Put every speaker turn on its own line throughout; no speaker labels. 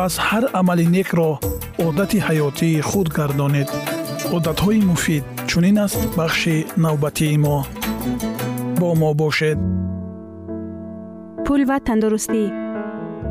пас ҳар амали некро одати ҳаётии худ гардонед одатҳои муфид чунин аст бахши навбатии мо бо мо бошед
пул ва тандурустӣ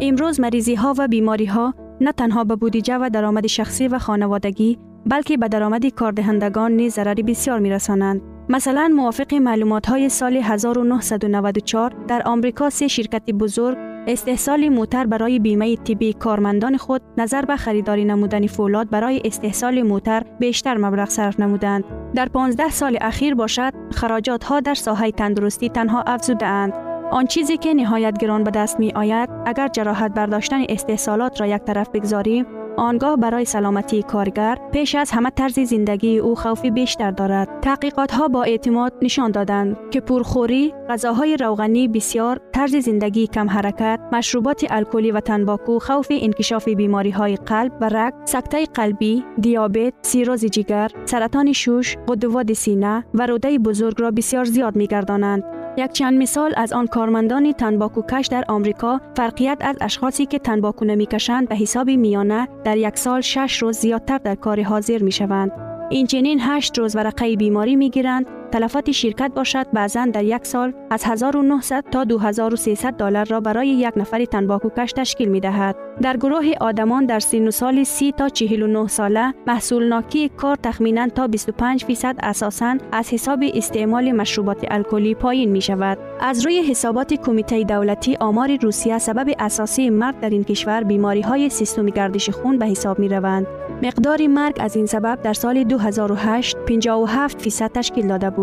имрӯз маризиҳо ва бемориҳо на танҳо ба будиҷа ва даромади шахсӣ ва хонаводагӣ балки ба даромади кордиҳандагон низ зарари бисёр мерасонанд масалан мувофиқи маълумотҳои соли 1994 дар омрико се ширкати бузург استحصال موتر برای بیمه طبی کارمندان خود نظر به خریداری نمودن فولاد برای استحصال موتر بیشتر مبلغ صرف نمودند. در 15 سال اخیر باشد خراجات ها در ساحه تندرستی تنها افزوده اند. آن چیزی که نهایت گران به دست می آید اگر جراحت برداشتن استحصالات را یک طرف بگذاریم آنگاه برای سلامتی کارگر پیش از همه طرز زندگی او خوفی بیشتر دارد. تحقیقات ها با اعتماد نشان دادند که پرخوری، غذاهای روغنی بسیار، طرز زندگی کم حرکت، مشروبات الکلی و تنباکو خوف انکشاف بیماری های قلب و رگ، سکته قلبی، دیابت، سیروز جگر، سرطان شوش، غدوات سینه و روده بزرگ را بسیار زیاد می گردانند. یک چند مثال از آن کارمندان تنباکو کش در آمریکا فرقیت از اشخاصی که تنباکو نمی کشند به حساب میانه در یک سال شش روز زیادتر در کار حاضر می شوند. این چنین هشت روز ورقه بیماری می گیرند تلفات شرکت باشد بعضا در یک سال از 1900 تا 2300 دلار را برای یک نفر تنباکو کش تشکیل می دهد. در گروه آدمان در سن سال 30 تا 49 ساله محصول ناکی کار تخمینا تا 25 فیصد اساساً از حساب استعمال مشروبات الکلی پایین می شود. از روی حسابات کمیته دولتی آمار روسیه سبب اساسی مرگ در این کشور بیماری های سیستم گردش خون به حساب می روند. مقدار مرگ از این سبب در سال 2008 57 فیصد تشکیل داده بود.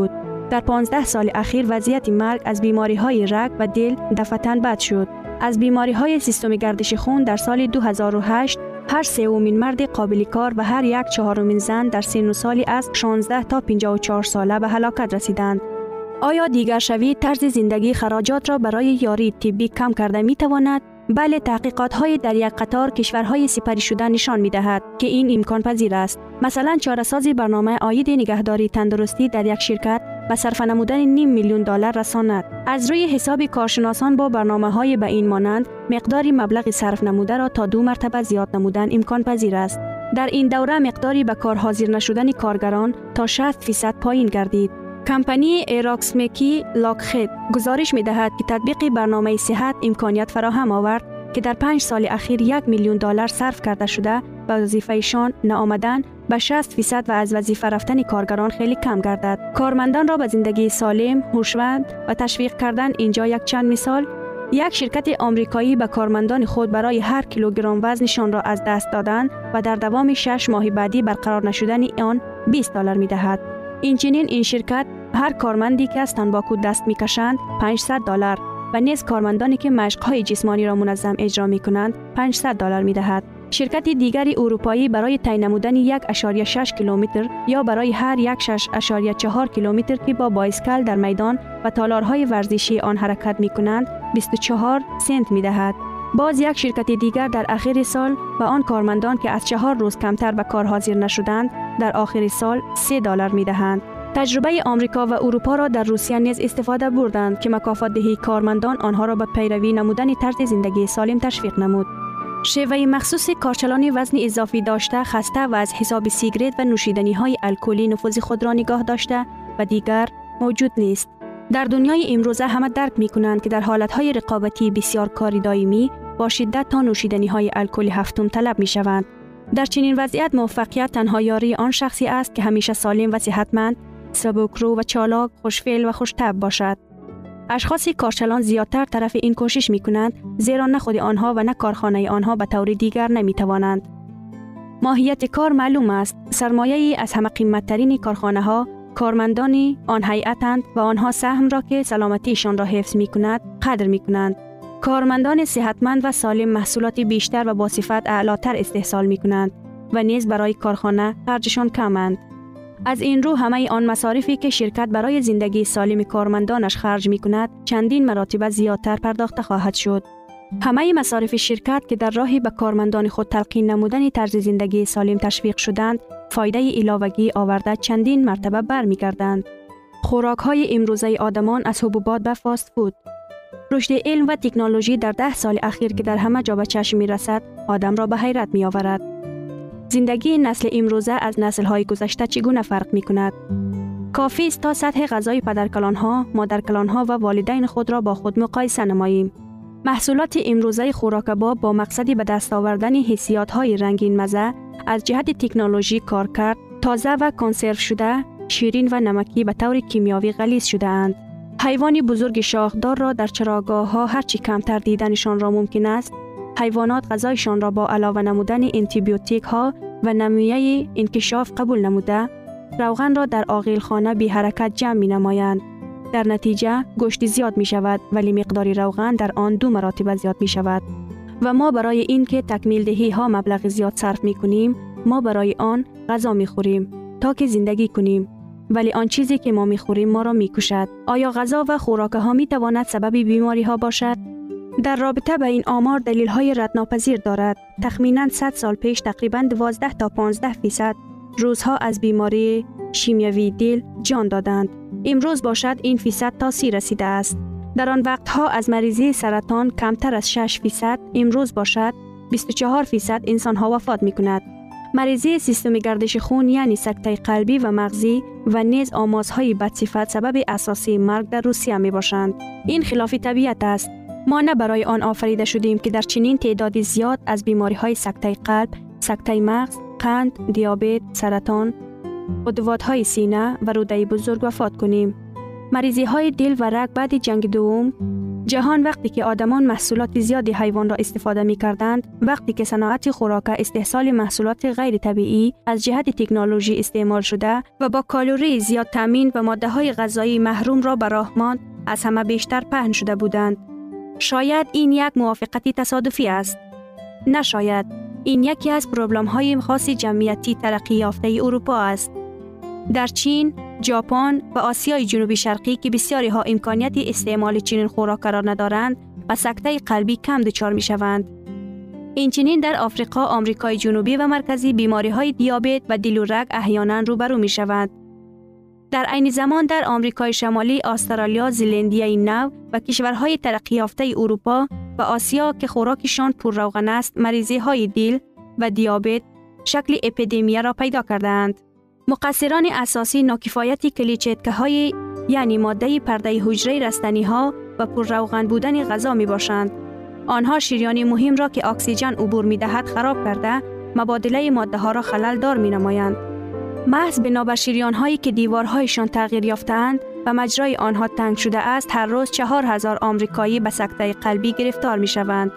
در 15 سال اخیر وضعیت مرگ از بیماری های رگ و دل دفتن بد شد. از بیماری های سیستم گردش خون در سال 2008 هر سومین مرد قابل کار و هر یک چهارمین زن در سن سالی از 16 تا 54 ساله به هلاکت رسیدند. آیا دیگر شوی طرز زندگی خراجات را برای یاری طبی کم کرده می تواند؟ بله تحقیقات های در یک قطار کشورهای سپری شده نشان می دهد که این امکان پذیر است. مثلا چارسازی برنامه آید نگهداری تندرستی در یک شرکت به صرف نمودن نیم میلیون دلار رساند. از روی حساب کارشناسان با برنامه های به این مانند مقداری مبلغ صرف نموده را تا دو مرتبه زیاد نمودن امکان پذیر است. در این دوره مقداری به کار حاضر نشدن کارگران تا 60 فیصد پایین گردید. کمپانی ایراکسمکی لاکخید گزارش می دهد که تطبیق برنامه صحت امکانیت فراهم آورد که در پنج سال اخیر یک میلیون دلار صرف کرده شده و وظیفهشان نآمدن به 60 فیصد و از وظیفه رفتن کارگران خیلی کم گردد. کارمندان را به زندگی سالم، هوشمند و تشویق کردن اینجا یک چند مثال یک شرکت آمریکایی به کارمندان خود برای هر کیلوگرم وزنشان را از دست دادن و در دوام 6 ماه بعدی برقرار نشدن آن 20 دلار می دهد. اینچنین این شرکت هر کارمندی که از تنباکو دست می کشند 500 دلار و نیز کارمندانی که مشقهای جسمانی را منظم اجرا می کنند 500 دلار می دهد. شرکت دیگری اروپایی برای تعیین نمودن 1.6 کیلومتر یا برای هر 1.4 کیلومتر که با بایسکل در میدان و تالارهای ورزشی آن حرکت می کنند 24 سنت می دهد. باز یک شرکت دیگر در آخر سال به آن کارمندان که از چهار روز کمتر به کار حاضر نشدند در آخر سال 3 دلار می دهند. تجربه آمریکا و اروپا را در روسیه نیز استفاده بردند که مکافات دهی کارمندان آنها را به پیروی نمودن طرز زندگی سالم تشویق نمود. شیوه مخصوص کارچلان وزن اضافی داشته خسته و از حساب سیگرت و نوشیدنی های الکلی نفوذ خود را نگاه داشته و دیگر موجود نیست. در دنیای امروزه همه درک می کنند که در حالت های رقابتی بسیار کاری دائمی با شدت تا نوشیدنی های الکلی هفتم طلب می شوند. در چنین وضعیت موفقیت تنها یاری آن شخصی است که همیشه سالم و صحتمند، سبکرو و چالاک، خوشفعل و خوشتب باشد. اشخاص کارچلان زیادتر طرف این کوشش می کنند زیرا نه خود آنها و نه کارخانه آنها به طور دیگر نمی توانند. ماهیت کار معلوم است. سرمایه ای از همه قیمت ترین کارخانه ها کارمندانی آن هیئتند و آنها سهم را که سلامتیشان را حفظ می کند قدر می کنند. کارمندان صحتمند و سالم محصولات بیشتر و با صفت اعلاتر استحصال می کنند و نیز برای کارخانه خرجشان کمند. از این رو همه آن مصارفی که شرکت برای زندگی سالم کارمندانش خرج می کند چندین مراتب زیادتر پرداخته خواهد شد. همه مصارف شرکت که در راهی به کارمندان خود تلقین نمودن طرز زندگی سالم تشویق شدند، فایده علاوگی آورده چندین مرتبه برمیگردند. خوراک های امروزه آدمان از حبوبات به فاست فود. رشد علم و تکنولوژی در ده سال اخیر که در همه جا به چشم می رسد، آدم را به حیرت می آورد. زندگی نسل امروزه از نسل های گذشته چگونه فرق می کند؟ کافی است تا سطح غذای پدرکلان ها، مادرکلان ها و والدین خود را با خود مقایسه نماییم. محصولات امروزه خوراکباب با مقصدی به دست آوردن حسیات های رنگین مزه از جهت تکنولوژی کار کرد، تازه و کنسرو شده، شیرین و نمکی به طور کیمیاوی غلیظ شده اند. حیوان بزرگ شاخدار را در چراگاه ها هرچی کمتر دیدنشان را ممکن است حیوانات غذایشان را با علاوه نمودن انتیبیوتیک ها و نمویه انکشاف قبول نموده روغن را در آغیل خانه بی حرکت جمع می نمایند. در نتیجه گوشت زیاد می شود ولی مقدار روغن در آن دو مراتب زیاد می شود و ما برای اینکه تکمیل دهی ها مبلغ زیاد صرف می کنیم ما برای آن غذا می خوریم تا که زندگی کنیم. ولی آن چیزی که ما می خوریم ما را می کشد آیا غذا و خوراک ها می تواند سبب بیماری ها باشد؟ در رابطه به این آمار دلیل های ردناپذیر دارد. تخمینا 100 سال پیش تقریبا 12 تا 15 فیصد روزها از بیماری شیمیوی دل جان دادند. امروز باشد این فیصد تا سی رسیده است. در آن وقتها از مریضی سرطان کمتر از 6 فیصد امروز باشد 24 فیصد انسان ها وفات می کند. مریضی سیستم گردش خون یعنی سکته قلبی و مغزی و نیز آمازهای بدصفت سبب اساسی مرگ در روسیه می باشند. این خلاف طبیعت است. ما نه برای آن آفریده شدیم که در چنین تعدادی زیاد از بیماری های سکته قلب، سکته مغز، قند، دیابت، سرطان، عدوات های سینه و روده بزرگ وفات کنیم. مریضی های دل و رگ بعد جنگ دوم جهان وقتی که آدمان محصولات زیادی حیوان را استفاده می کردند وقتی که صناعت خوراک استحصال محصولات غیر طبیعی از جهت تکنولوژی استعمال شده و با کالوری زیاد تامین و ماده های غذایی محروم را به از همه بیشتر پهن شده بودند شاید این یک موافقتی تصادفی است. نشاید این یکی از پروبلم های خاص جمعیتی ترقی یافته اروپا است. در چین، ژاپن و آسیای جنوبی شرقی که بسیاری ها امکانیت استعمال چنین خوراک را ندارند و سکته قلبی کم دچار می شوند. اینچنین در آفریقا، آمریکای جنوبی و مرکزی بیماری های دیابت و دل و رگ احیانا روبرو می شوند در عین زمان در آمریکای شمالی، استرالیا، زلندیای نو و کشورهای ترقی یافته اروپا و آسیا که خوراکشان پر روغن است، مریضی های دل و دیابت شکل اپیدمی را پیدا کردند. مقصران اساسی ناکفایت کلیچتکه های یعنی ماده پرده حجره رستنی ها و پر روغن بودن غذا می باشند. آنها شیریان مهم را که اکسیژن عبور می دهد خراب کرده مبادله ماده ها را خلل دار می نمایند. محض بنابر شیریان هایی که دیوارهایشان تغییر یافتند و مجرای آنها تنگ شده است هر روز چهار هزار آمریکایی به سکته قلبی گرفتار می شوند.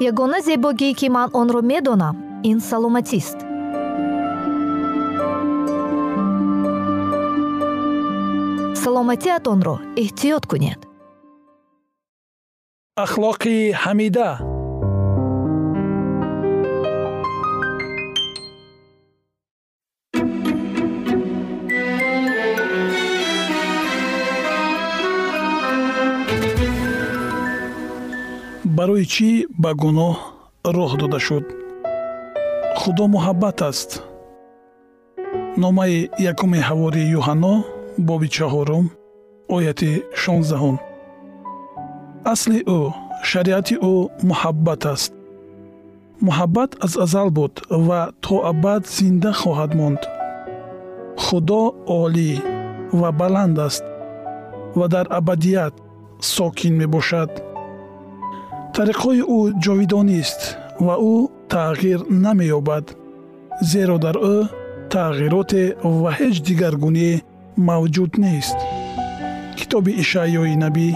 ягона зебогие ки ман онро медонам ин саломатист Саломатиатонро эҳтиёт кунед.
Ахлоқи ҳамида. Барои чӣ ба гуноҳ роҳ дода шуд? Худо муҳаббат аст. Номаи якуми ҳавори юҳанно боби чаҳорум ояти шонздаҳум. Асли ӯ шариати ӯ муҳаббат аст. Муҳаббат аз азал буд ва то абад зинда хоҳад монд. Худо олӣ ва баланд аст ва дар абадият сокин мебошад. Тариқҳои ӯ ҷовидонист ва ӯ тағйир намеёбад зеро дар ӯ тағйироте ва ҳеҷ дигаргуние мавҷуд нест. Китоби ишаъёи набӣ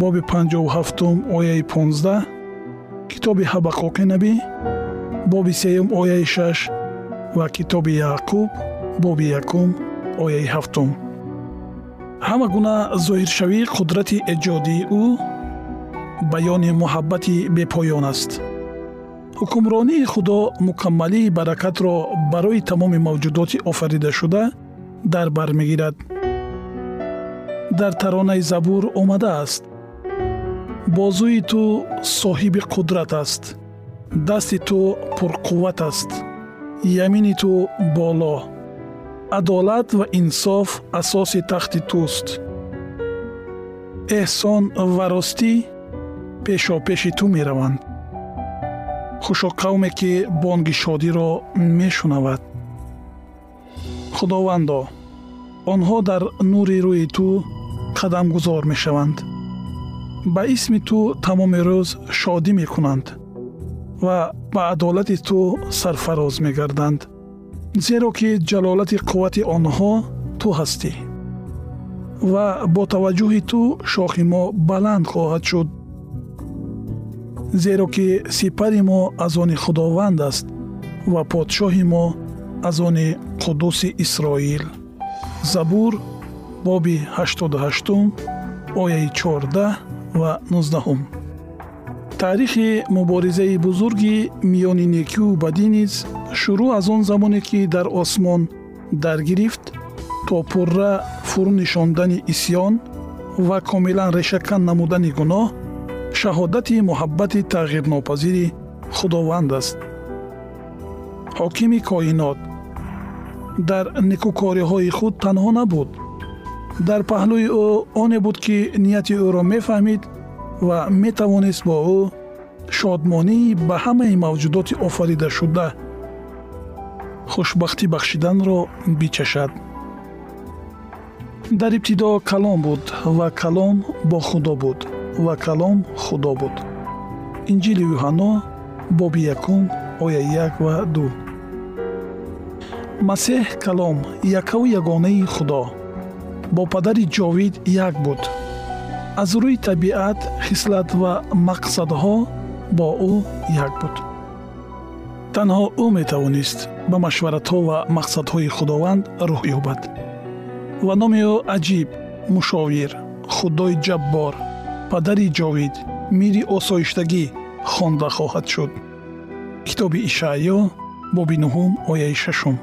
боби 57 ояи 15 китоби ҳабақуқи набӣ боби сеюм ояи 6 ва китоби яъқуб боби якум ояи ҳафтум. Ҳама гуна зоҳиршавии қудрати эҷодии ӯ баёни муҳаббати бепоён аст. Ҳукмронии худо мукаммалии баракатро барои тамоми мавҷудоти офаридашуда дар бар мегирад. Дар таронаи забур омадааст. Бозӯи ту соҳиби қудрат аст. Дасти ту пурқувват аст. Ямини ту боло. Адолат ва инсоф асоси тахти туст. Эҳсон ва ростӣ пешопеши ту мераванд. Хушо қавме ки бонги шодиро мешунавад худовандо онҳо дар нури рӯи ту қадамгузор мешаванд. Ба исми ту тамоми рӯз шодӣ мекунанд ва ба адолати ту сарфароз мегарданд зеро ки ҷалолати қуввати онҳо ту ҳастӣ. Ва бо таваҷҷӯҳи ту шохи мо баланд хоҳад шуд. Зеро ки сипари мо аз они худованд аст ва подшоҳи мо аз они қуддуси исроил. Забур боби 88 ояи 14 ва 19 таърихи муборизаи бузурги миёни некию бадӣ низ шурӯъ аз он замоне ки дар осмон даргирифт то пурра фурӯ нишондани исьён ва комилан решакан намудани гуноҳ шаҳодати муҳаббати тағйирнопазири худованд аст. Ҳокими коинот дар некукориҳои худ танҳо набуд. Дар паҳлӯи ӯ оне буд ки нияти ӯро мефаҳмид ва метавонист бо ӯ шодмонии ба ҳамаи мавҷудоти офаридашуда хушбахтӣ бахшиданро бичашад. Дар ибтидо калом буд ва калом бо худо буд ва калом худо буд. Инҷили юҳанно боби якум оя як ва ду масеҳ калом якаву ягонаи худо. Бо падари ҷовид як буд. Аз рӯи табиат хислат ва мақсадҳо бо ӯ як буд. Танҳо ӯ метавонист ба машваратҳо ва мақсадҳои худованд рӯҳ ёбад. Ва номи ӯ аҷиб мушовир худои ҷаббор падари ҷовид мири осоиштагӣ хонда хоҳад шуд. Китоби ишаъё боби нуҳум ояи шашум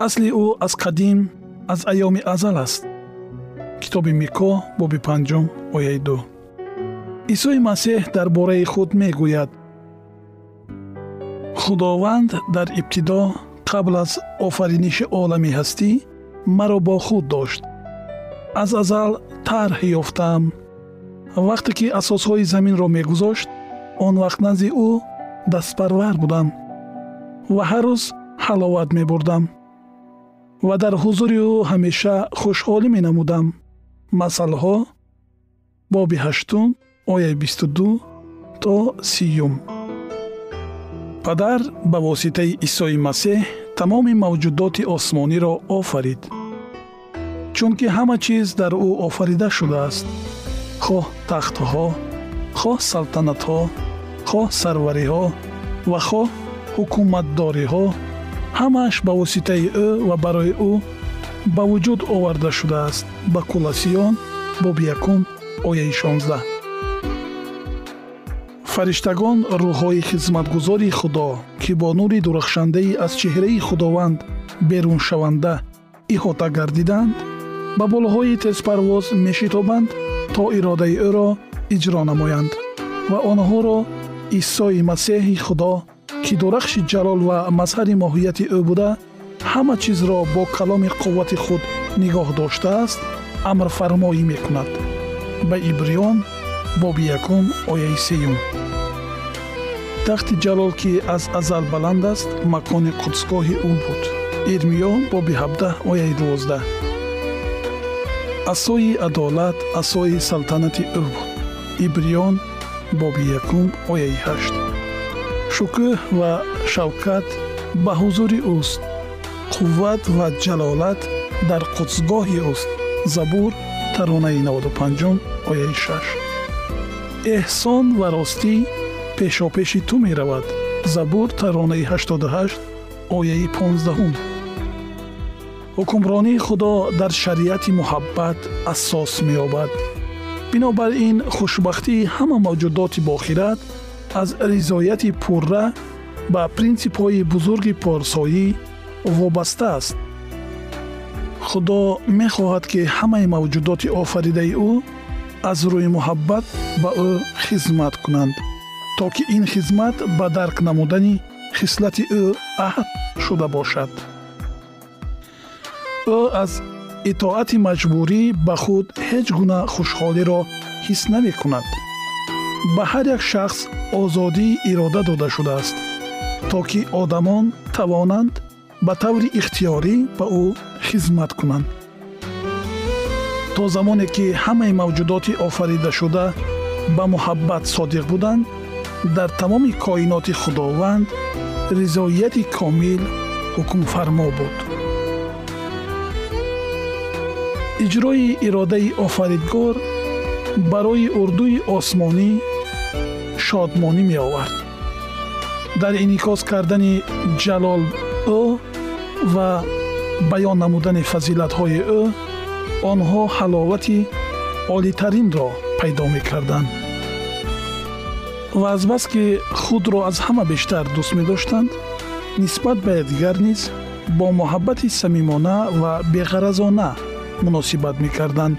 асли ӯ аз қадим аз айёми азал аст. Китоби мико боби панҷум ояи ду. Исои масеҳ дар бораи худ мегӯяд. Худованд дар ибтидо қабл аз офариниши олами ҳастӣ маро бо худ дошт. Аз азал тарҳ ёфтаам вақте ки асосҳои заминро мегузошт он вақт назди ӯ дастпарвар будам ва ҳар рӯз ҳаловат мебурдам ва дар ҳузури ӯ ҳамеша хушҳолӣ менамудам. Масъалҳо боби ҳаштум ояи бисту ду то сиюм. Падар ба воситаи исои масеҳ тамоми мавҷудоти осмониро офарид. Чунки ҳама чиз дар ӯ офарида шудааст. Хоҳ тахтҳо хоҳ салтанатҳо хоҳ сарвариҳо ва хоҳ ҳукуматдориҳо ҳамааш ба воситаи ӯ ва барои ӯ ба вуҷуд оварда шудааст. Ба куласиён боби якум ояи шонздаҳ. Фариштагон рӯҳҳои хизматгузори худо ки бо нури дурахшандаи аз чеҳраи худованд беруншаванда иҳота гардиданд ба болҳои тезпарвоз мешитобанд то иродаи ӯро иҷро намоянд ва онҳоро исои масеҳи худо ки дурахши ҷалол ва мазҳари моҳияти ӯ буда ҳама чизро бо каломи қуввати худ нигоҳ доштааст амрфармоӣ мекунад. Ба ибриён боби якум ояи сеюм. Тахти ҷалол ки аз азал баланд аст макони қудсгоҳи ӯ буд. Ирмиё боби ҳабдаҳ ояи дувоздаҳ. Асои адолат асои салтанати ӯ буд. Ибриён боби якум ояи ҳашт шукӯҳ ва шавкат ба ҳузури ӯст қувват ва ҷалолат дар қудсгоҳи ӯст забур таронаи 95 ояи 6 эҳсон ва ростӣ пешопеши ту меравад. Забур таронаи 88 ояи 15 ҳукмронии худо дар шариати муҳаббат асос меёбад. Бинобар ин хушбахтии ҳама мавҷудоти бохират аз ризояти пурра ба принсипҳои бузурги порсоӣ вобаста аст. Худо мехоҳад ки ҳамаи мавҷудоти офаридаи ӯ аз рӯи муҳаббат ба ӯ хизмат кунанд то ки ин хизмат ба дарк намудани хислати ӯ аҳд шуда бошад. Ӯ аз итоати маҷбурӣ ба худ ҳеҷ гуна хушҳолиро ҳис намекунад ба ҳар як шахс озодии ирода дода шудааст то ки одамон тавонанд ба таври ихтиёрӣ ба ӯ хизмат кунанд. То замоне ки ҳамаи мавҷудоти офаридашуда ба муҳаббат содиқ буданд дар тамоми коиноти худованд ризоияти комил ҳукмфармо буд. Иҷрои иродаи офаридгор барои урдуи осмонӣ шодмонӣ меовард. Дар инъикос кардани ҷалол ӯ ва баён намудани фазилатҳои ӯ онҳо ҳаловати олитаринро пайдо мекарданд. Ва азбаски худро аз ҳама бештар дӯст медоштанд нисбат ба якдигар низ бо муҳаббати самимона ва беғаразона муносибат мекарданд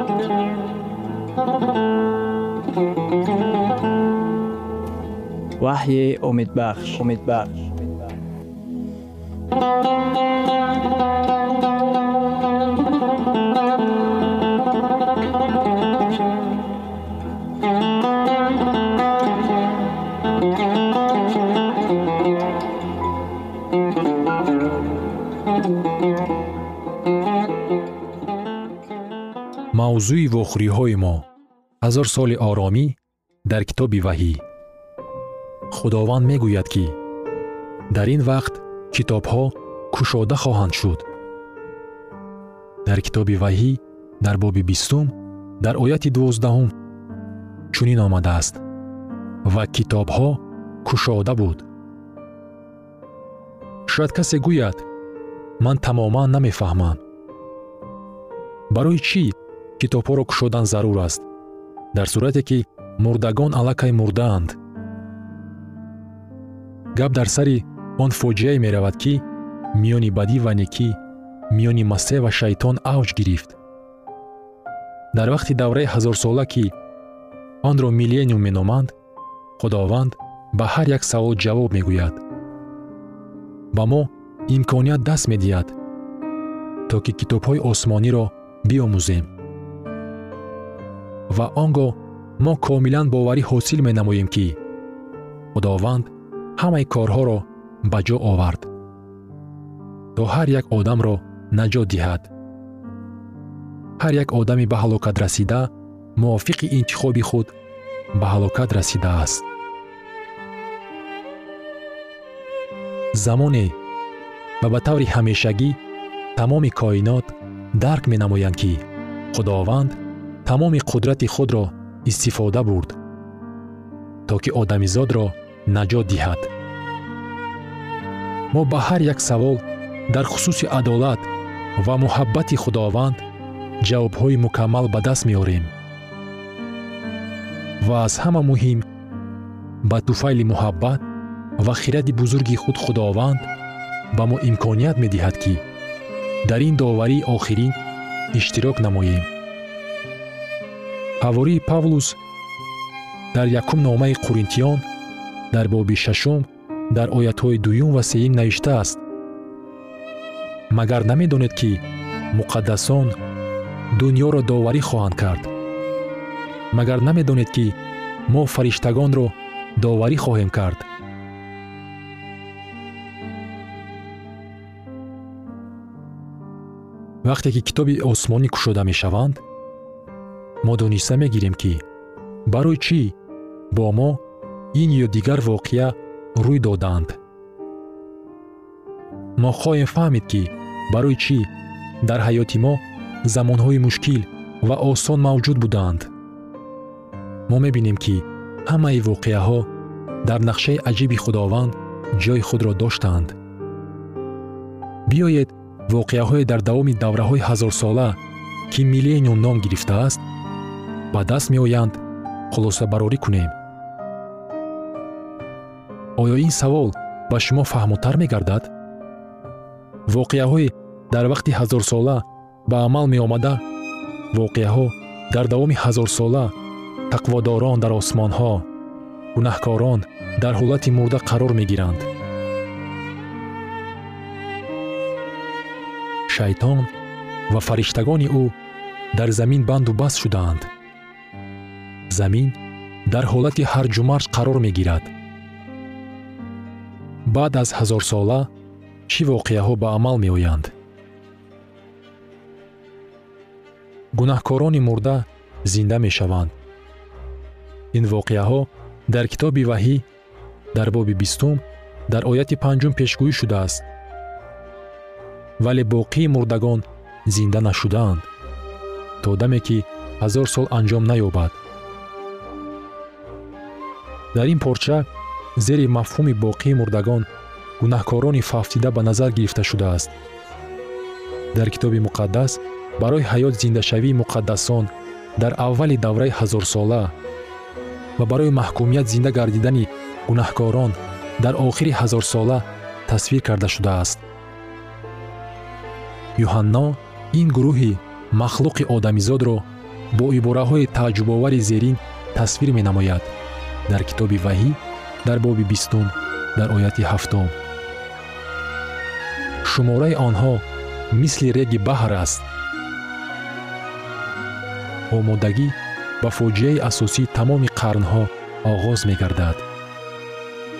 وحی امیدبخش امیدبخش
мавзӯи вохӯриҳои мо ҳазор соли оромӣ дар китоби ваҳӣ. Худованд мегӯяд ки дар ин вақт китобҳо кушода хоҳанд шуд. Дар китоби ваҳӣ дар боби бистум дар ояти дувоздаҳум чунин омадааст ва китобҳо кушода буд. Шояд касе гӯяд ман тамоман намефаҳмам. Барои чӣ китобҳоро кушодан зарур аст дар сурате ки мурдагон аллакай мурдаанд. Гап дар сари он фоҷиае меравад ки миёни бадӣ ва некӣ миёни масеҳ ва шайтон авҷ гирифт. Дар вақти давраи ҳазорсола ки онро миллениум меноманд худованд ба ҳар як савол ҷавоб мегӯяд. Ба мо имконият даст медиҳад то ки китобҳои осмониро биомӯзем ва он гоҳ мо комилан боварӣ ҳосил менамоем ки худованд ҳамаи корҳоро ба ҷо овард. То ҳар як одамро наҷот диҳад. Ҳар як одами ба ҳалокат расида мувофиқи интихоби худ ба ҳалокат расидааст. Замоне ва ба таври ҳамешагӣ тамоми коинот дарк менамоянд ки худованд тамоми қудрати худро истифода бурд то ки одамизодро наҷот диҳад. Мо ба ҳар як савол дар хусуси адолат ва муҳаббати худованд ҷавобҳои мукаммал ба даст меорем. Ва аз ҳама муҳим ба туфайли муҳаббат ва хиради бузурги худ худованд ба мо имконият медиҳад ки дар ин доварии охирин иштирок намоем ҳавории павлус дар якум номаи қуринтиён дар боби шашум дар оятҳои дуюм ва сеюм навиштааст магар намедонед ки муқаддасон дуньёро доварӣ хоҳанд кард. Магар намедонед ки мо фариштагонро доварӣ хоҳем кард. Вақте ки китоби осмонӣ кушода мешаванд мо дониста мегирем ки барои чӣ бо мо ин ё дигар воқеа рӯй додаанд? Мо хоҳем фаҳмид ки барои чӣ дар ҳаёти мо замонҳои мушкил ва осон мавҷуд будаанд? Мо мебинем ки ҳамаи воқеаҳо дар нақшаи аҷиби худованд ҷойи худро доштаанд. Биёед воқеаҳое дар давоми давраҳои ҳазорсола ки миллениум ном гирифтааст ба даст меоянд хулосабарорӣ кунем. Оё ин савол ба шумо фаҳмотар мегардад? Воқеаҳое дар вақти ҳазорсола ба амал меомада? Воқеаҳо дар давоми ҳазорсола тақводорон дар осмонҳо гунаҳкорон дар ҳолати мурда қарор мегиранд. Шайтон ва фариштагони ӯ дар замин банду баст шудаанд замин дар ҳолати ҳарҷумарҷ қарор мегирад. Баъд аз ҳазорсола чӣ воқеаҳо ба амал меоянд? Гунаҳкорони мурда зинда мешаванд. Ин воқеаҳо дар китоби ваҳӣ дар боби бистум дар ояти панҷум пешгӯӣ шудааст. Вале боқии мурдагон зинда нашудаанд то даме ки ҳазор сол анҷом наёбад дар ин порча зери мафҳуми боқии мурдагон гунаҳкорони фавтида ба назар гирифта шудааст. Дар китоби муқаддас барои ҳаёт зиндашавии муқаддасон дар аввали давраи ҳазорсола ва барои маҳкумият зинда гардидани гунаҳкорон дар охири ҳазорсола тасвир карда шудааст. Юҳанно ин гурӯҳи махлуқи одамизодро бо ибораҳои тааҷҷубовари зерин тасвир менамояд дар китоби ваҳӣ дар боби бистум дар ояти ҳафтум. Шумораи онҳо мисли реги баҳр аст. Омодагӣ ба фоҷиаи асосии тамоми қарнҳо оғоз мегардад.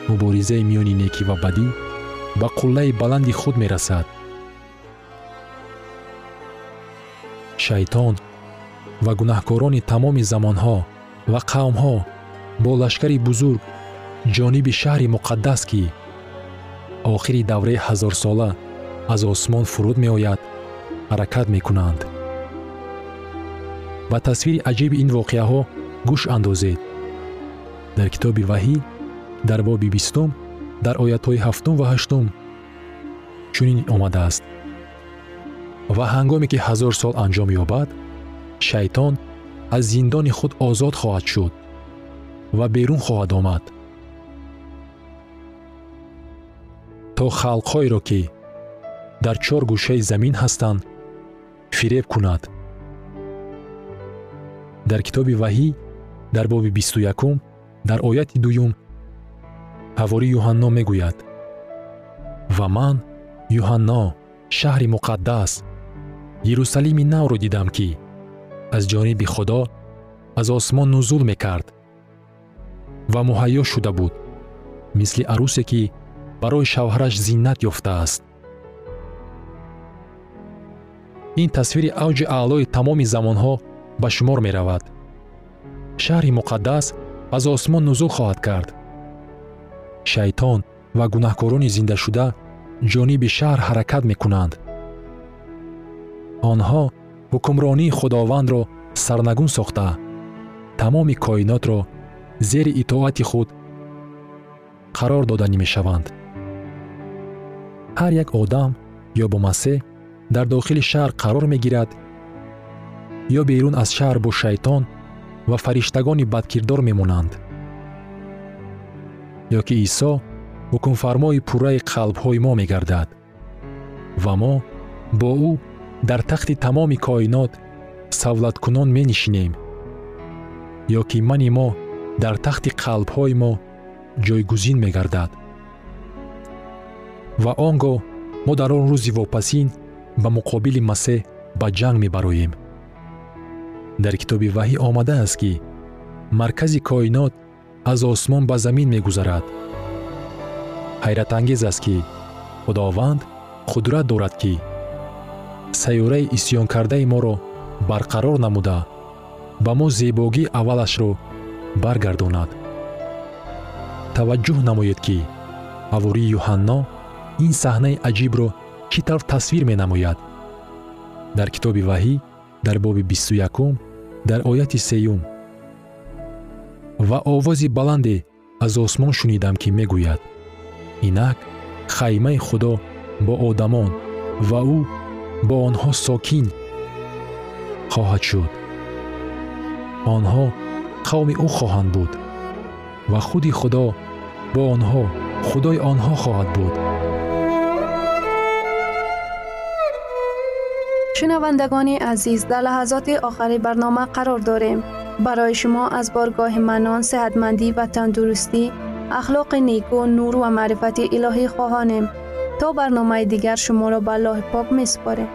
Муборизаи миёни некӣ ва бадӣ ба қуллаи баланди худ мерасад. Шайтон ва гунаҳкорони тамоми замонҳо ва қавмҳо бо лашкари бузург ҷониби шаҳри муқаддас ки охири давраи ҳазорсола аз осмон фуруд меояд ҳаракат мекунанд. Ба тасвири аҷиби ин воқеаҳо гӯш андозед. Дар китоби ваҳӣ дар боби бистум дар оятҳои ҳафтум ва ҳаштум чунин омадааст. Ва ҳангоме ки ҳазор сол анҷом ёбад шайтон аз зиндони худ озод хоҳад шуд ва берун хоҳад омад. То халқҳоеро ки дар чор гӯшаи замин ҳастанд фиреб кунад. Дар китоби ваҳӣ дар боби бисту якум дар ояти дуюм ҳавори юҳанно мегӯяд. Ва ман юҳанно шаҳри муқаддас ерусалими навро дидам ки аз ҷониби худо аз осмон нузул мекард ва муҳайё шуда буд мисли арӯсе ки барои шавҳараш зиннат ёфтааст. Ин тасвири авҷи аълои тамоми замонҳо ба шумор меравад. Шаҳри муқаддас аз осмон нузул хоҳад кард. Шайтон ва гунаҳкорони зиндашуда ҷониби шаҳр ҳаракат мекунанд. Онҳо ҳукмронии худовандро сарнагун сохта тамоми коинотро зери итоати худ қарор доданӣ мешаванд. Ҳар як одам ё бо масеҳ дар дохили шаҳр қарор мегирад ё берун аз шаҳр бо шайтон ва фариштагони бадкирдор мемонанд. Ё ки исо ҳукмфармои пурраи қалбҳои мо мегардад ва мо бо ӯ дар тахти тамоми коинот савлаткунон менишинем ё ки мани мо дар тахти қалбҳои мо ҷойгузин мегардад. Ва он гоҳ мо дар он рӯзи вопасин ба муқобили масеҳ ба ҷанг мебароем. Дар китоби ваҳӣ омадааст ки маркази коинот аз осмон ба замин мегузарад. Ҳайратангез аст ки худованд қудрат дорад ки сайёраи исьёнкардаи моро барқарор намуда ба мо зебогии аввалашро баргардонад. Таваҷҷӯҳ намоед ки ҳавории юҳанно ин саҳнаи аҷибро чӣ тавр тасвир менамояд. Дар китоби ваҳӣ дар боби бисту якум дар ояти сеюм. Ва овози баланде аз осмон шунидам ки мегӯяд. Инак хаймаи худо бо одамон ва ӯ бо онҳо сокин хоҳад шуд. Онҳо қавми ӯ хоҳанд буд ва худи худо бо онҳо худои онҳо хоҳад буд
шунавандагони азиз дар лаҳазоти охари барнома қарор дорем барои шумо аз боргоҳи манон сеҳатмандӣ ва тандурустӣ ахлоқи неку нур ва маърифати илоҳӣ хоҳонем то барномаи дигар шуморо ба аллоҳи пок месупорем